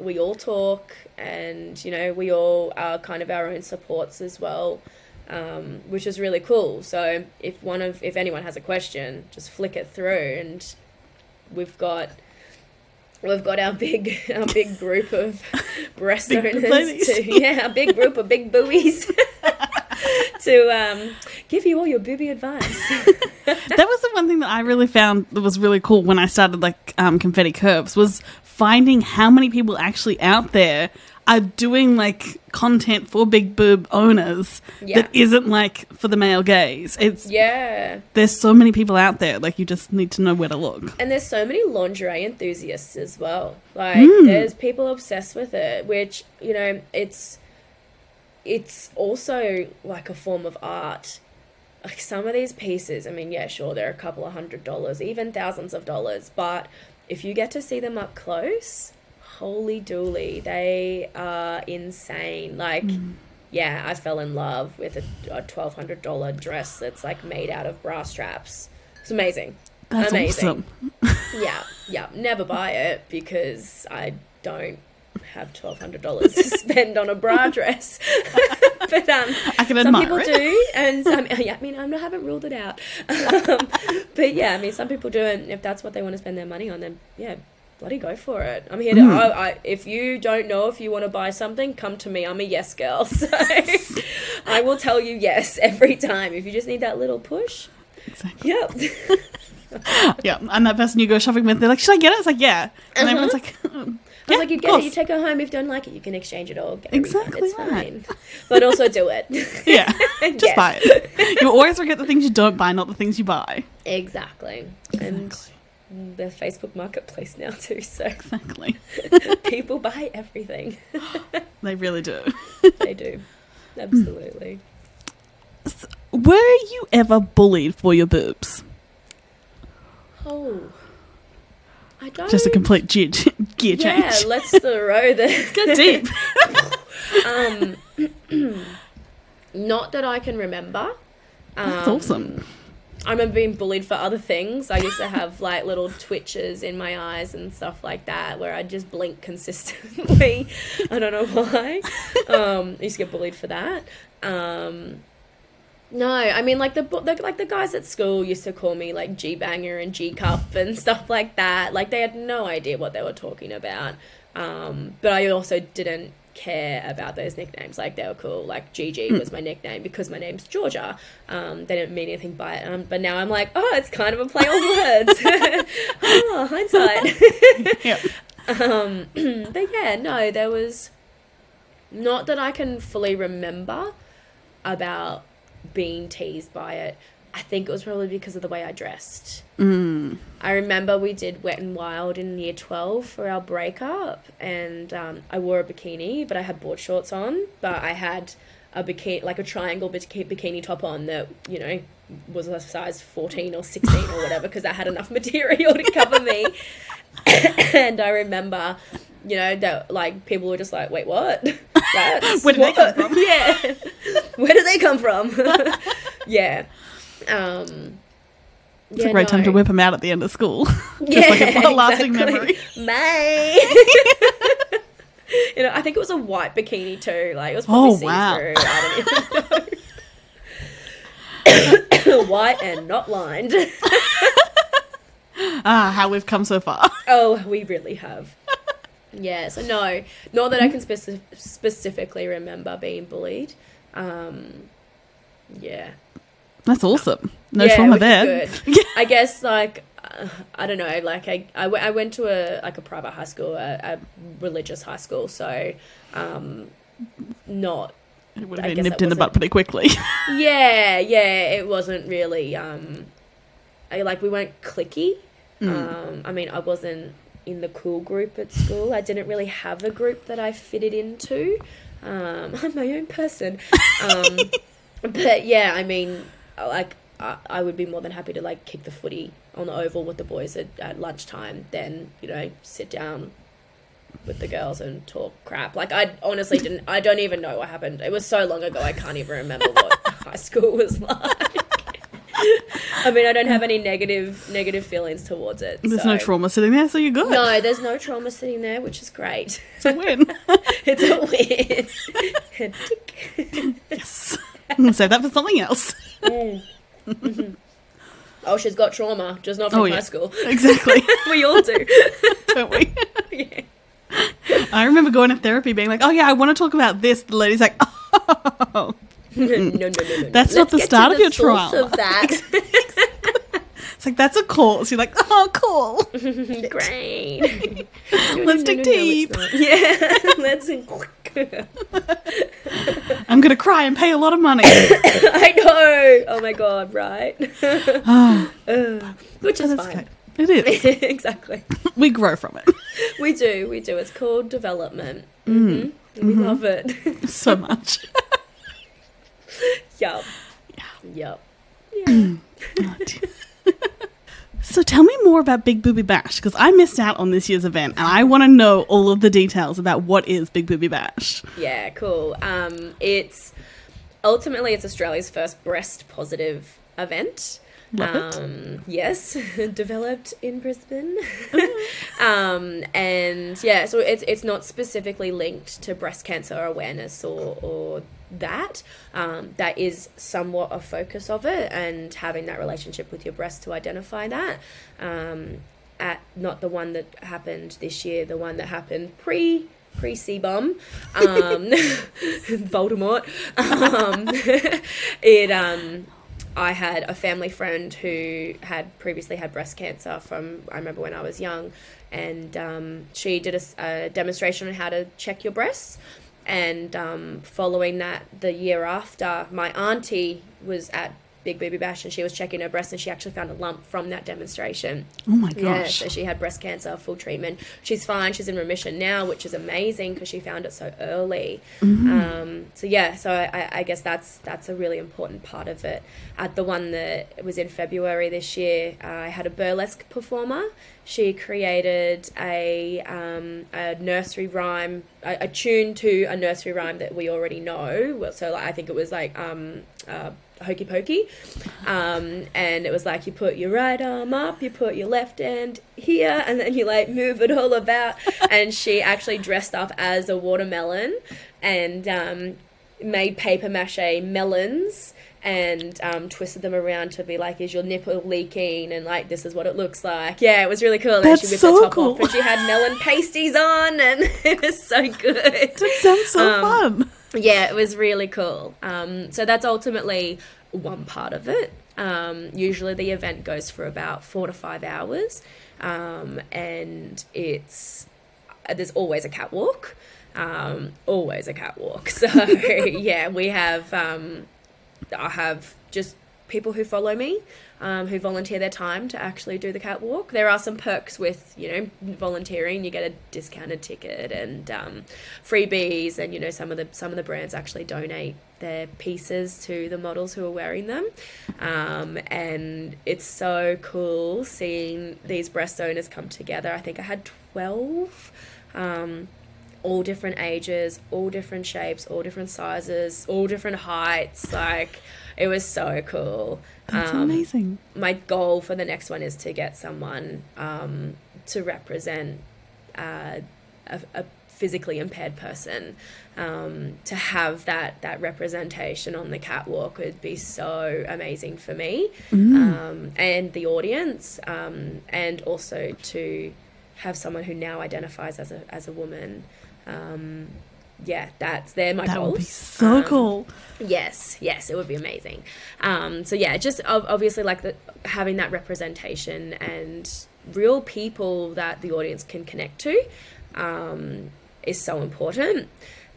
we all talk, and you know, we all are kind of our own supports as well um, which is really cool. So if one of if anyone has a question, just flick it through, and we've got we've got our big our big group of breast Big owners to yeah, our big group of big buoys to um, give you all your booby advice. that was the one thing that I really found that was really cool when I started like um, confetti curves was finding how many people actually out there are doing like content for big boob owners Yeah. that isn't like for the male gaze. It's yeah. there's so many people out there. Like you just need to know where to look. And there's so many lingerie enthusiasts as well. Like Mm. there's people obsessed with it, which, you know, it's it's also like a form of art. Like some of these pieces, I mean, yeah, sure, they're a couple of hundred dollars, even thousands of dollars, but if you get to see them up close, holy dooly, they are insane. Like mm. yeah, I fell in love with a, a twelve hundred dollar dress that's like made out of bra straps. It's amazing. That's Amazing. awesome. Yeah, yeah. Never buy it because I don't have twelve hundred dollars to spend on a bra dress. but um, I can some people it. do, and um, yeah, I mean, I haven't ruled it out. Um, but yeah, I mean, some people do, and if that's what they want to spend their money on, then yeah. Bloody go for it! I'm here to. Mm. I, I, if you don't know if you want to buy something, come to me. I'm a yes girl, so I will tell you yes every time. If you just need that little push, Exactly. yep. Yeah, and that person you go shopping with, they're like, "Should I get it?" It's like, "Yeah," and everyone's like, I "Yeah, like, you get it, you take it home. If you don't like it, you can exchange it or get refund. Exactly It's right. fine. But also do it. Yeah, just Yes. buy it. You always forget the things you don't buy, not the things you buy. Exactly. And the Facebook marketplace now too, so Exactly. people buy everything. They really do. they do. Absolutely. Were you ever bullied for your boobs? Oh. I don't Just a complete gear, gear Yeah, change. let's throw the Go deep. um not that I can remember. That's Um, awesome. I remember being bullied for other things. I used to have like little twitches in my eyes and stuff like that where I'd just blink consistently. I don't know why. Um, I used to get bullied for that. Um, no, I mean like the, the like the guys at school used to call me like G banger and G cup and stuff like that. Like they had no idea what they were talking about. Um, but I also didn't care about those nicknames. Like they were cool. Like GG was my nickname because my name's Georgia. Um, they didn't mean anything by it. Um, but now I'm like, oh, it's kind of a play on words. oh, hindsight. yeah. Um, but yeah, no, there was not that I can fully remember about being teased by it. I think it was probably because of the way I dressed. Mm. I remember we did Wet and Wild in year 12 for our breakup, and um, I wore a bikini, but I had board shorts on, but I had a bikini, like a triangle bikini, bikini top on that, you know, was a size 14 or 16 or whatever, because I had enough material to cover me. and I remember, you know, that like people were just like, wait, what? That's Where did they come from? Yeah. Where did they come from? yeah. Um, It's a great time to whip them out at the end of school. Just like a lasting memory. May. you know, I think it was a white bikini too. Like it was probably Oh, see wow. through. I don't even know. white and not lined. Ah, how we've come so far. Oh, we really have. Yeah, so no, not that I can speci- specifically remember being bullied. Um, yeah. That's awesome. No yeah, trauma there. good. I guess like uh, I don't know, like I, I, w- I went to a like a private high school, a, a religious high school, so um, not It would have been nipped in the butt pretty quickly. yeah, yeah, it wasn't really um I, like we weren't clicky. Mm. Um I mean, I wasn't in the cool group at school. I didn't really have a group that I fitted into. Um I'm my own person. Um but yeah, I mean, like I, I would be more than happy to like kick the footy on the oval with the boys at, at lunchtime than, you know, sit down with the girls and talk crap. Like I honestly didn't I don't even know what happened. It was so long ago I can't even remember what high school was like. I mean, I don't have any negative negative feelings towards it. There's so- no trauma sitting there, so you're good. No, there's no trauma sitting there, which is great. It's a win. It's a win. Yes. I'm to save that for something else. Mm. Mm-hmm. oh, she's got trauma, just not from Oh, high school. Exactly. we all do. Don't we? yeah. I remember going to therapy being like, oh, yeah, I want to talk about this. The lady's like, oh. No, no, no, no, no. That's Let's not the start of the your trial. Of that. It's like, that's a call. So you're like, oh, cool. Great. Let's dig deep. Yeah, let's. I'm going to cry and pay a lot of money. I know. Oh my god, right? oh, Uh, Which is fine. okay. It is. exactly. We grow from it We do. We do. It's called development. Mm. hmm We love it. so much. Yup. Yup. Yeah. Oh, dear. so tell me more about Big Booby Bash because I missed out on this year's event and I want to know all of the details about what is Big Booby Bash. Yeah, cool. Um, it's ultimately it's Australia's first breast positive event. Love it. um, Yes, developed in Brisbane. um, and yeah, so it's it's not specifically linked to breast cancer awareness or or that. Um, that is somewhat a focus of it, and having that relationship with your breast to identify that. Um, at not the one that happened this year, the one that happened pre pre CBOM, um, Voldemort. Um, it um, I had a family friend who had previously had breast cancer from I remember when I was young, and um, she did a demonstration on how to check your breasts. And um, following that, the year after, my auntie was at Big Booby Bash and she was checking her breasts and she actually found a lump from that demonstration. Oh my Yeah, gosh. so she had breast cancer, full treatment. She's fine. She's in remission now, which is amazing because she found it so early. Mm-hmm. Um, so yeah, so I, I guess that's that's a really important part of it. At the one that was in February this year, I had a burlesque performer. She created a um, a nursery rhyme, a, a tune to a nursery rhyme that we already know. So like, I think it was like um, uh, hokey pokey. Um, and it was like you put your right arm up, you put your left hand here, and then you like move it all about. and she actually dressed up as a watermelon and um, made paper mache melons and um, twisted them around to be like, is your nipple leaking? And like, this is what it looks like. Yeah, it was really cool. and That's she so the top cool. off and she had melon pasties on, and it was so good. That sounds so Um, fun. Yeah, it was really cool. Um, so that's ultimately one part of it. Um, usually the event goes for about four to five hours, um, and it's uh, there's always a catwalk. Um, always a catwalk. So yeah, we have um, I have just people who follow me, um, who volunteer their time to actually do the catwalk. There are some perks with you know volunteering. You get a discounted ticket and um, freebies, and you know some of the some of the brands actually donate their pieces to the models who are wearing them. Um, and it's so cool seeing these breast owners come together. I think I had twelve. All different ages, all different shapes, all different sizes, all different heights. Like it was so cool. That's Um, amazing. My goal for the next one is to get someone um, to represent uh, a, a physically impaired person um, to have that that representation on the catwalk would be so amazing for me um, and the audience um, and also to have someone who now identifies as a as a woman um, yeah that's they're my That goals would be so Um, cool. Yes, yes, it would be amazing. Um, so yeah, just ob- obviously like the, having that representation and real people that the audience can connect to um, is so important.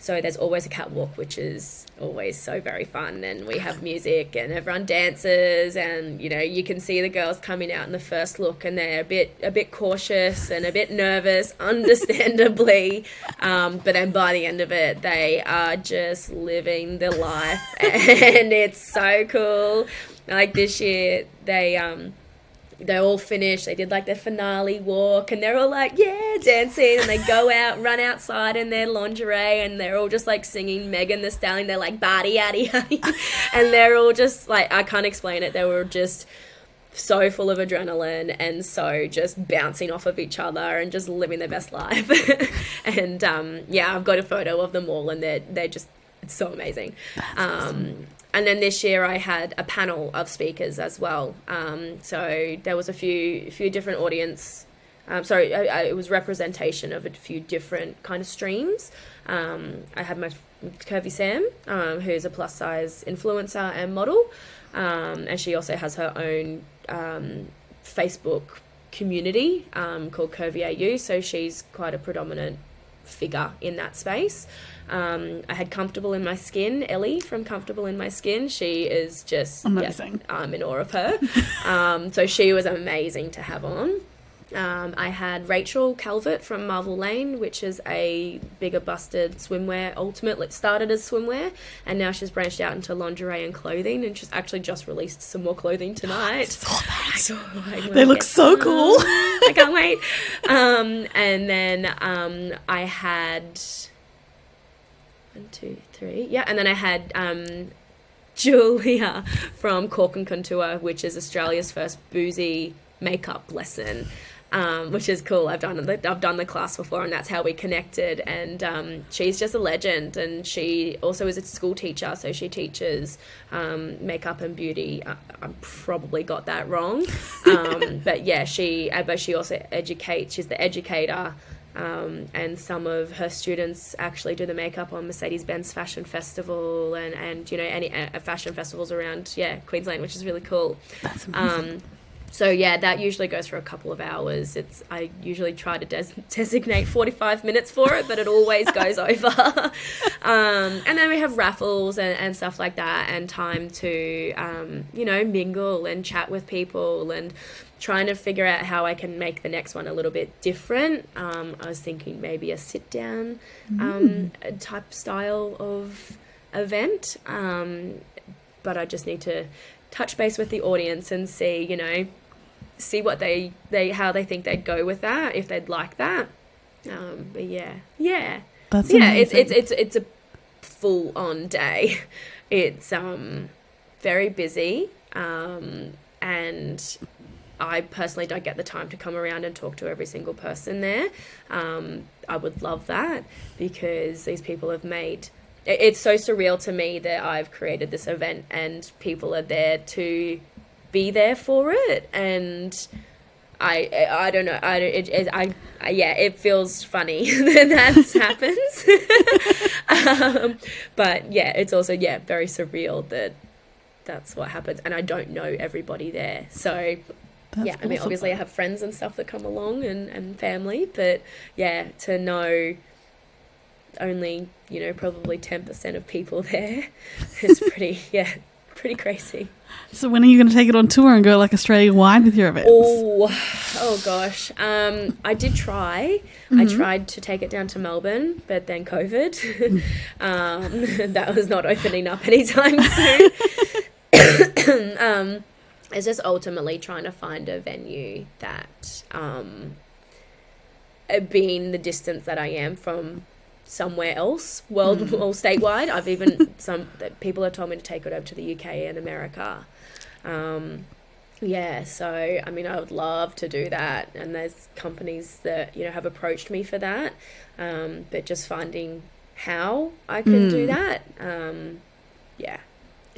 So there's always a catwalk, which is always so very fun, and we have music and everyone dances, and you know you can see the girls coming out in the first look, and they're a bit a bit cautious and a bit nervous, understandably, um, but then by the end of it, they are just living the life, and it's so cool. Like this year, they um they all finished. They did like their finale walk, and they're all like, yeah, dancing. And they go out, run outside in their lingerie, and they're all just like singing Megan Thee Stallion. They're like, body, yaddy, yaddy. And they're all just like, I can't explain it. They were just so full of adrenaline and so just bouncing off of each other and just living their best life. and um, yeah, I've got a photo of them all, and they're, they're just, it's so amazing. Um, and then this year I had a panel of speakers as well. Um, so there was a few few different audience. Um, sorry, I, I, it was representation of a few different kind of streams. Um, I had my Curvy Sam, um, who's a plus size influencer and model, um, and she also has her own um, Facebook community called Curvy AU. So she's quite a predominant figure in that space. Um, I had Comfortable in My Skin, Ellie from Comfortable in My Skin. She is just yeah, Amazing. I'm in awe of her. um, so she was amazing to have on. Um, I had Rachel Calvert from Marvel Lane, which is a bigger busted swimwear ultimate. It started as swimwear, and now she's branched out into lingerie and clothing, and she's actually just released some more clothing tonight. Saw that. I They look so some. cool. I can't wait. Um, and then um, I had one, two, three. Yeah, and then I had um, Julia from Cork and Contour, which is Australia's first boozy makeup lesson. Um, which is cool. I've done the I've done the class before, and that's how we connected. And um, she's just a legend. And she also is a school teacher, so she teaches um, makeup and beauty. I, I probably got that wrong, um, but yeah, she uh, but she also educates. She's the educator. Um, and some of her students actually do the makeup on Mercedes Benz Fashion Festival and, and you know any uh, fashion festivals around yeah Queensland, which is really cool. That's amazing. So yeah, that usually goes for a couple of hours. It's I usually try to des- designate forty five minutes for it, but it always goes over. um, and then we have raffles and, and stuff like that, and time to um, you know mingle and chat with people and trying to figure out how I can make the next one a little bit different. Um, I was thinking maybe a sit down um, type style of event, um, but I just need to touch base with the audience and see, you know, see what they they how they think they'd go with that if they'd like that. Um, but yeah, yeah, That's yeah. It's it's it's it's a full on day. It's um very busy um and I personally don't get the time to come around and talk to every single person there. Um, I would love that because these people have made it's so surreal to me that I've created this event and people are there to be there for it. And I I don't know I it, it, I, I yeah it feels funny that that happens. Um, but yeah it's also yeah very surreal that that's what happens. And I don't know everybody there. So That's yeah, I mean, obviously, I have friends and stuff that come along and, and family, but yeah, to know only, you know, probably 10% of people there is pretty, yeah, pretty crazy. So when are you going to take it on tour and go like Australia wide with your events? Oh, oh gosh. Um, I did try. I tried to take it down to Melbourne, but then COVID. um, that was not opening up anytime soon. um, it's just ultimately trying to find a venue that, um, uh, being the distance that I am from somewhere else, world or statewide. I've even some that people have told me to take it over to the UK and America. Um, yeah, so I mean, I would love to do that, and there's companies that you know have approached me for that, um, but just finding how I can do that, um, yeah,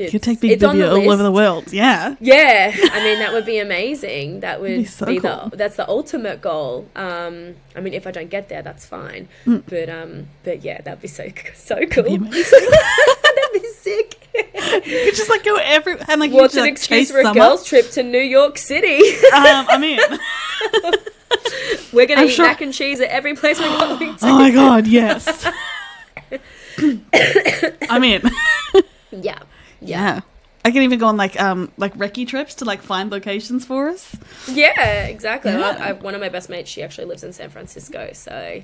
You could take Big all over the world. Yeah. Yeah, I mean that would be amazing. That would be be, so the that's the ultimate goal. Um, I mean, if I don't get there, that's fine. Mm. But um, but yeah, that'd be so so cool. Be amazing. that'd be sick. you could just like go every and like What's an like, excuse for a summer. girls' trip to New York City? um, I mean, We're gonna I'm eat sure- mac and cheese at every place we're going to. oh my god, yes. I mean, yeah, yeah. I can even go on like um like recce trips to like find locations for us. yeah, exactly. Yeah. I, I, one of my best mates, she actually lives in San Francisco, so I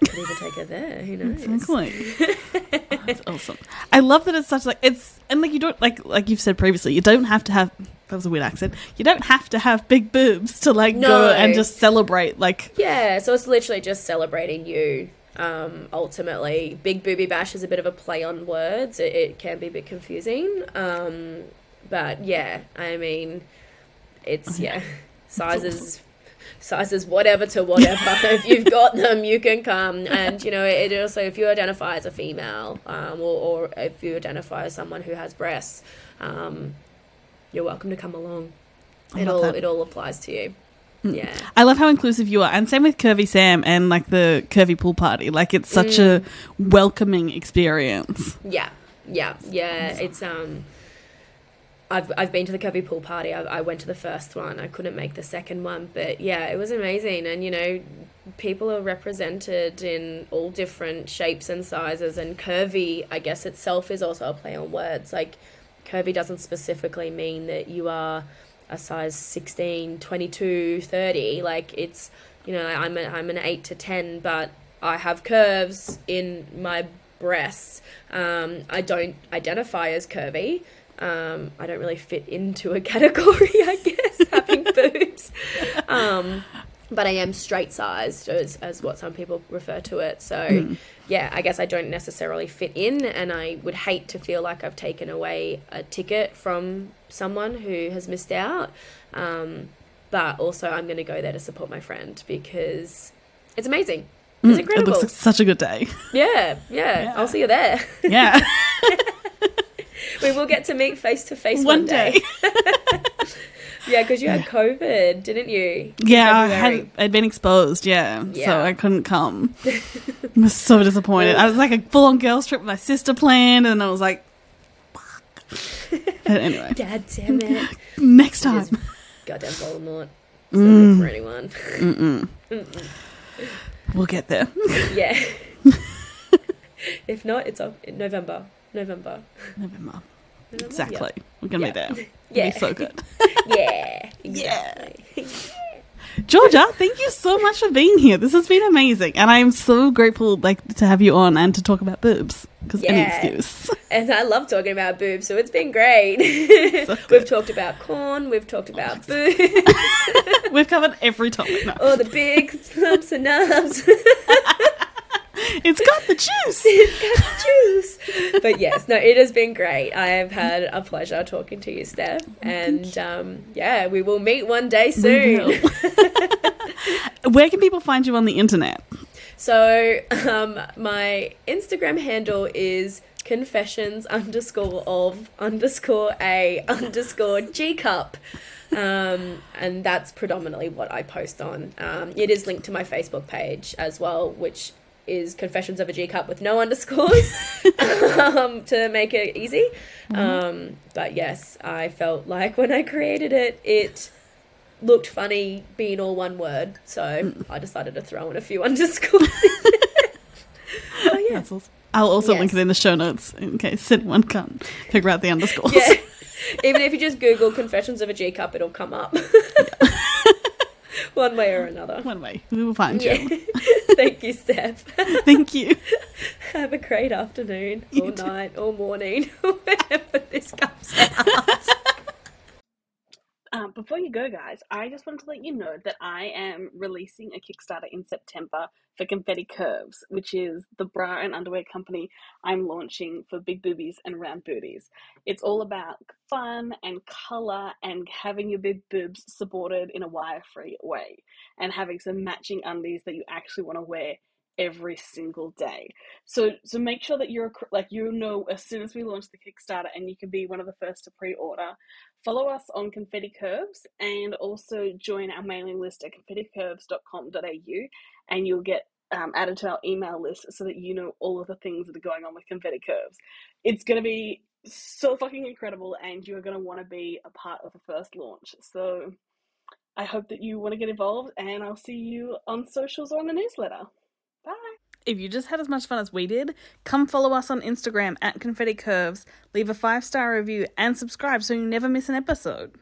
could even take her there. Who knows? Exactly. Oh, that's awesome. I love that it's such like it's and like you don't like like you've said previously, you don't have to have that was a weird accent. You don't have to have big boobs to like No. go and just celebrate like Yeah, so it's literally just celebrating you. Um, ultimately, Big Booby Bash is a bit of a play on words. It, it can be a bit confusing. Um, but yeah, I mean, it's yeah, sizes, sizes, whatever to whatever. if you've got them, you can come. And you know, it also if you identify as a female, um, or, or if you identify as someone who has breasts, um, you're welcome to come along. I It all that. it all applies to you. Yeah. I love how inclusive you are, and same with Curvy Sam and like the Curvy Pool Party. Like it's such a welcoming experience. Yeah, yeah, yeah. It's um, I've I've been to the Curvy Pool Party. I, I went to the first one. I couldn't make the second one, but yeah, it was amazing. And you know, people are represented in all different shapes and sizes. And curvy, I guess itself is also a play on words. Like curvy doesn't specifically mean that you are a size 16, 22, 30. Like it's you know, I'm a, I'm an 8 to 10, but I have curves in my breasts. Um, I don't identify as curvy. Um, I don't really fit into a category, I guess, having boobs. Um, but I am straight sized, as, as what some people refer to it. So, yeah, I guess I don't necessarily fit in, and I would hate to feel like I've taken away a ticket from someone who has missed out. Um, but also, I'm going to go there to support my friend because it's amazing. It's Mm, It incredible. looks like such a good day. yeah, yeah, Yeah. I'll see you there. Yeah, we will get to meet face to face one one day. day. Yeah, because you had COVID, didn't you? Yeah, I had I'd been exposed. Yeah, Yeah. so I couldn't come. I was so disappointed. I was like a full on girls trip with my sister planned, and I was like, fuck. But anyway, God damn it. next time. Goddamn Voldemort. It's not for anyone. Mm-mm. We'll get there. Yeah. if not, it's November. November. November. Exactly. We're gonna Yeah. be there. Yeah. be so good. Yeah. Yeah. Georgia, thank you so much for being here. This has been amazing, and I am so grateful, like, to have you on and to talk about boobs because any Yeah. excuse. And I love talking about boobs, so it's been great. So we've talked about corn, we've talked oh about boobs, We've covered every topic now. all the big lumps and nubs. It's got the juice. it's got the juice. But yes, no, it has been great. I have had a pleasure talking to you, Steff. And um, yeah, we will meet one day soon. Where can people find you on the internet? So um, my Instagram handle is confessions underscore of underscore a underscore G cup. Um, and that's predominantly what I post on. Um, it is linked to my Facebook page as well, which is Confessions of a G Cup with no underscores um, to make it easy. Um, but yes, I felt like when I created it, it looked funny being all one word. So I decided to throw in a few underscores. oh, yeah. Awesome. I'll also link it in the show notes in case anyone can't figure out the underscores. Yeah. Even if you just Google Confessions of a G Cup, it'll come up. One way or another. One way, we will find Yeah. you. Thank you, Steff. Thank you. Have a great afternoon, You or too. night, or morning, whenever this comes out. Um, before you go, guys, I just wanted to let you know that I am releasing a Kickstarter in September for Confetti Curves, which is the bra and underwear company I'm launching for big boobies and round booties. It's all about fun and color and having your big boobs supported in a wire free way and having some matching undies that you actually want to wear every single day. So so make sure that you're like you know as soon as we launch the Kickstarter and you can be one of the first to pre-order. Follow us on Confetti Curves and also join our mailing list at confetticurves.com.au and you'll get um, added to our email list so that you know all of the things that are going on with Confetti Curves. It's going to be so fucking incredible and you're going to want to be a part of the first launch. So I hope that you want to get involved and I'll see you on socials or on the newsletter. Bye. If you just had as much fun as we did, come follow us on Instagram at Confetti Curves, leave a five star review, and subscribe so you never miss an episode.